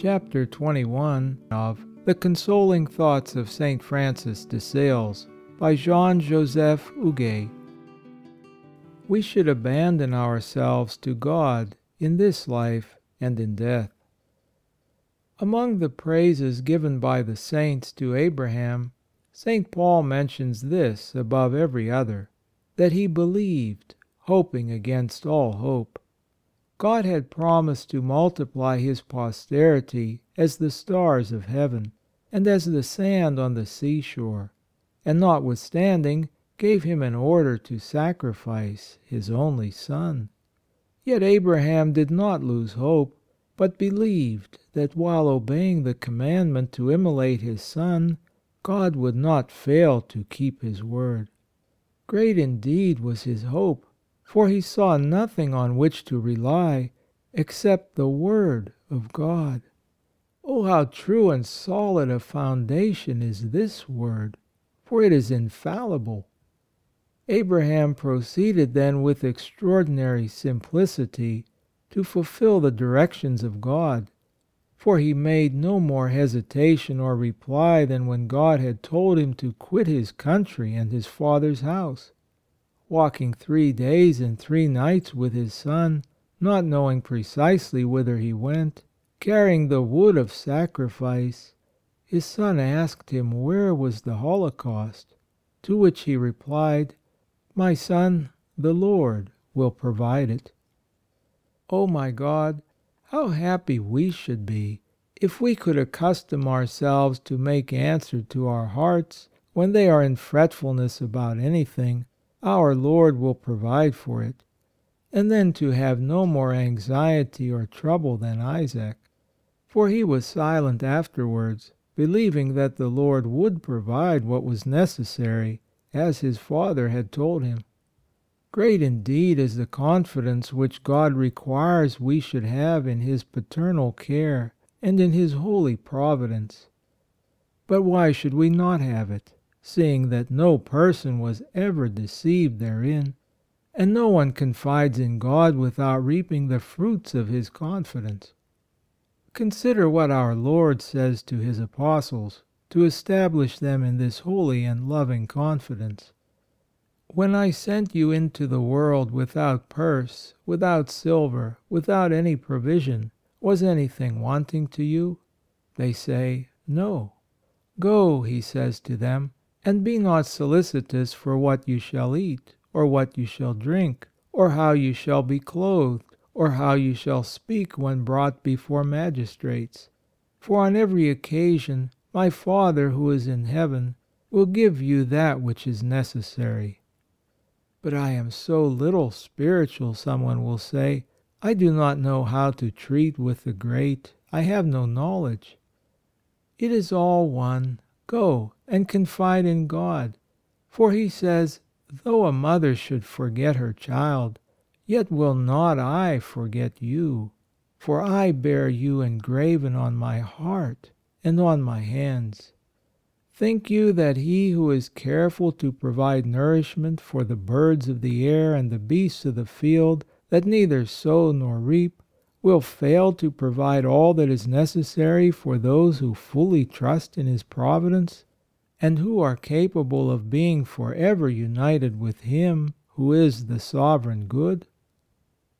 Chapter 21 of The Consoling Thoughts of St. Francis de Sales by Jean Joseph Huguet We should abandon ourselves to God in this life and in death. Among the praises given by the Saints to Abraham, St. Paul mentions this above every other, that he believed, hoping against all hope. God had promised to multiply his posterity as the stars of heaven, and as the sand on the seashore, and notwithstanding gave him an order to sacrifice his only son. Yet Abraham did not lose hope, but believed that while obeying the commandment to immolate his son, God would not fail to keep His word. Great indeed was his hope for he saw nothing on which to rely except the Word of God. Oh, how true and solid a foundation is this Word, for it is infallible. Abraham proceeded then with extraordinary simplicity to fulfil the directions of God, for he made no more hesitation or reply than when God had told him to quit his country and his father's house walking three days and three nights with his son, not knowing precisely whither he went, carrying the wood of sacrifice, his son asked him where was the holocaust, to which he replied, My son, the Lord will provide it. O my God, how happy we should be if we could accustom ourselves to make answer to our hearts when they are in fretfulness about anything, our Lord will provide for it, and then to have no more anxiety or trouble than Isaac, for he was silent afterwards, believing that the Lord would provide what was necessary, as his father had told him. Great indeed is the confidence which God requires we should have in His paternal care and in His holy providence. But why should we not have it? Seeing that no person was ever deceived therein, and no one confides in God without reaping the fruits of his confidence. Consider what our Lord says to His Apostles, to establish them in this holy and loving confidence. When I sent you into the world without purse, without silver, without any provision, was anything wanting to you? They say, No. Go, He says to them, and be not solicitous for what you shall eat, or what you shall drink, or how you shall be clothed, or how you shall speak when brought before magistrates. For on every occasion my Father who is in heaven will give you that which is necessary. But I am so little spiritual, some one will say. I do not know how to treat with the great. I have no knowledge. It is all one Go and confide in God. For He says, Though a mother should forget her child, yet will not I forget you, for I bear you engraven on my heart and on my hands. Think you that He who is careful to provide nourishment for the birds of the air and the beasts of the field, that neither sow nor reap, will fail to provide all that is necessary for those who fully trust in His providence, and who are capable of being for ever united with Him who is the sovereign good?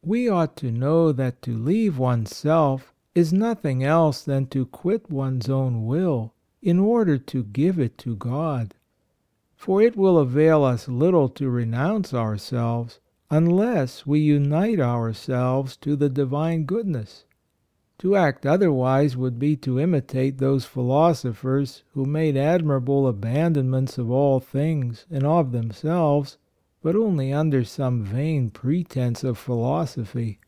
We ought to know that to leave oneself is nothing else than to quit one's own will in order to give it to God. For it will avail us little to renounce ourselves unless we unite ourselves to the divine goodness. To act otherwise would be to imitate those philosophers who made admirable abandonments of all things and of themselves, but only under some vain pretence of philosophy.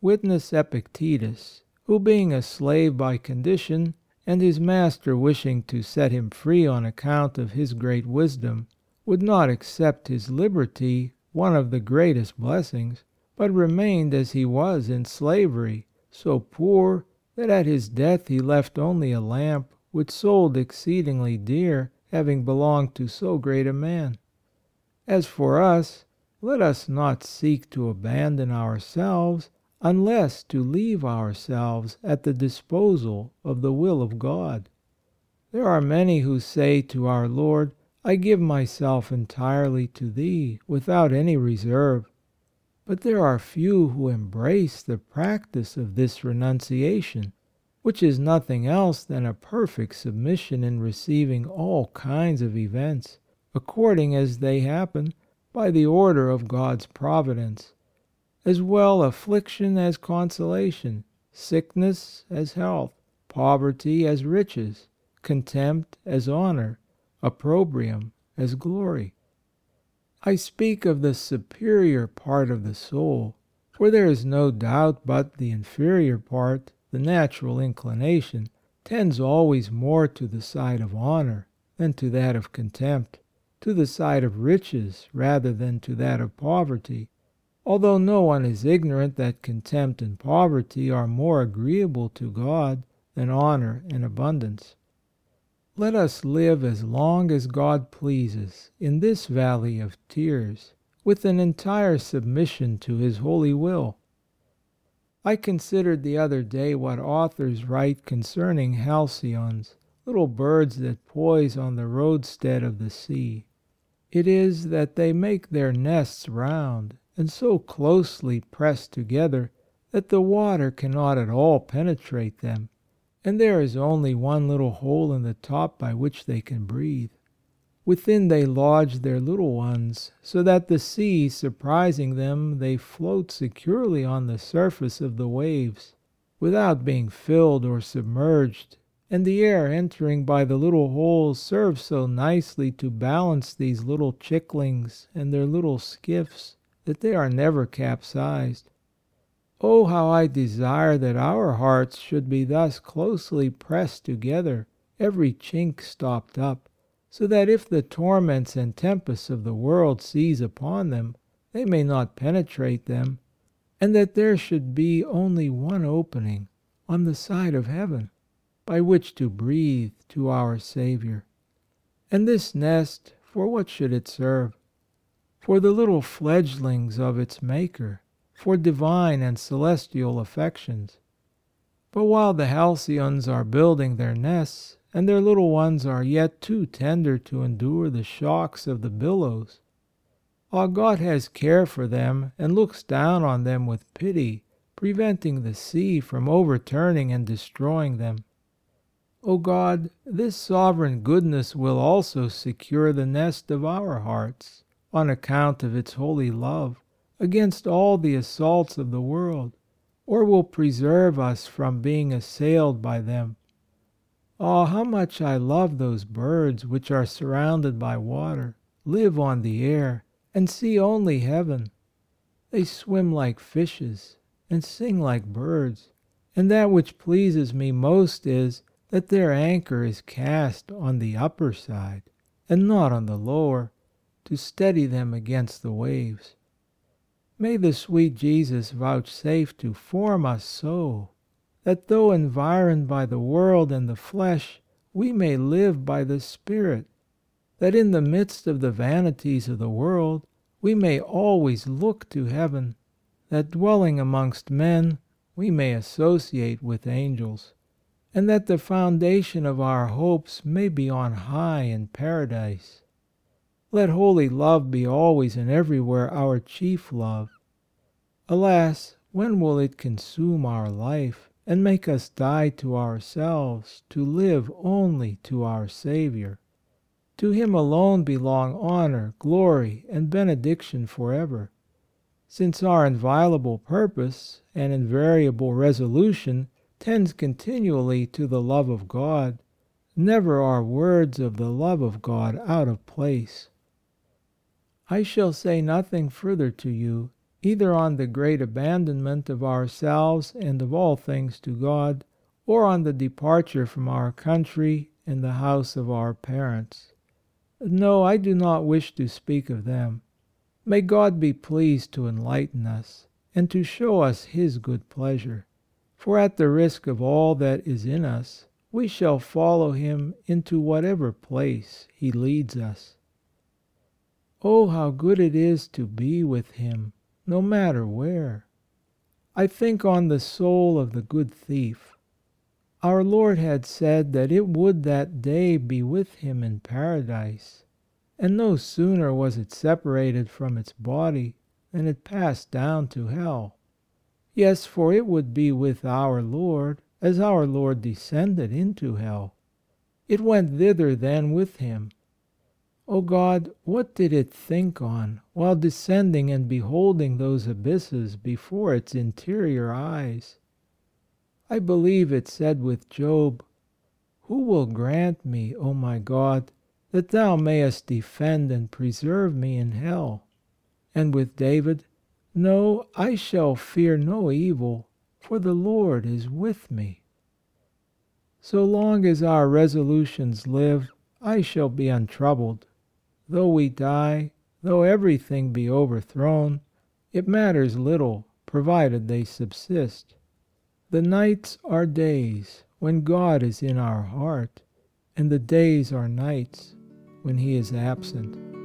Witness Epictetus, who being a slave by condition, and his master wishing to set him free on account of his great wisdom, would not accept his liberty one of the greatest blessings, but remained as he was in slavery, so poor that at his death he left only a lamp which sold exceedingly dear, having belonged to so great a man. As for us, let us not seek to abandon ourselves unless to leave ourselves at the disposal of the will of God. There are many who say to our Lord, I give myself entirely to Thee, without any reserve. But there are few who embrace the practice of this renunciation, which is nothing else than a perfect submission in receiving all kinds of events, according as they happen, by the order of God's providence, as well affliction as consolation, sickness as health, poverty as riches, contempt as honour, opprobrium as glory. I speak of the superior part of the soul, for there is no doubt but the inferior part, the natural inclination, tends always more to the side of honour than to that of contempt to the side of riches rather than to that of poverty, although no one is ignorant that contempt and poverty are more agreeable to God than honour and abundance. Let us live as long as God pleases in this valley of tears, with an entire submission to His holy will. I considered the other day what authors write concerning halcyons, little birds that poise on the roadstead of the sea it is that they make their nests round and so closely pressed together that the water cannot at all penetrate them, and there is only one little hole in the top by which they can breathe. Within they lodge their little ones, so that the sea surprising them they float securely on the surface of the waves, without being filled or submerged and the air entering by the little holes serves so nicely to balance these little chicklings and their little skiffs that they are never capsized. Oh, how I desire that our hearts should be thus closely pressed together, every chink stopped up, so that if the torments and tempests of the world seize upon them, they may not penetrate them, and that there should be only one opening on the side of heaven by which to breathe to our Saviour. And this nest, for what should it serve? For the little fledglings of its Maker, for divine and celestial affections. But while the halcyons are building their nests, and their little ones are yet too tender to endure the shocks of the billows, our God has care for them and looks down on them with pity, preventing the sea from overturning and destroying them. O God, this sovereign goodness will also secure the nest of our hearts, on account of its holy love, against all the assaults of the world, or will preserve us from being assailed by them. Ah, how much I love those birds which are surrounded by water, live on the air, and see only heaven. They swim like fishes, and sing like birds, and that which pleases me most is that their anchor is cast on the upper side, and not on the lower, to steady them against the waves. May the sweet Jesus vouchsafe to form us so, that though environed by the world and the flesh, we may live by the Spirit, that in the midst of the vanities of the world we may always look to heaven, that dwelling amongst men we may associate with angels and that the foundation of our hopes may be on high in paradise. Let holy love be always and everywhere our chief love. Alas, when will it consume our life, and make us die to ourselves, to live only to our Saviour? To Him alone belong honour, glory, and benediction for ever. Since our inviolable purpose and invariable resolution tends continually to the love of God, never are words of the love of God out of place. I shall say nothing further to you, either on the great abandonment of ourselves and of all things to God, or on the departure from our country and the house of our parents. No, I do not wish to speak of them. May God be pleased to enlighten us, and to show us His good pleasure for at the risk of all that is in us, we shall follow Him into whatever place He leads us. Oh, how good it is to be with Him, no matter where I think on the soul of the good thief. Our Lord had said that it would that day be with Him in Paradise, and no sooner was it separated from its body than it passed down to hell. Yes, for it would be with our Lord as our Lord descended into hell. It went thither then with Him. O God, what did it think on while descending and beholding those abysses before its interior eyes? I believe it said with Job, Who will grant me, O my God, that Thou mayest defend and preserve me in hell? And with David, No, I shall fear no evil, for the Lord is with me. So long as our resolutions live, I shall be untroubled. Though we die, though everything be overthrown, it matters little, provided they subsist. The nights are days when God is in our heart, and the days are nights when He is absent.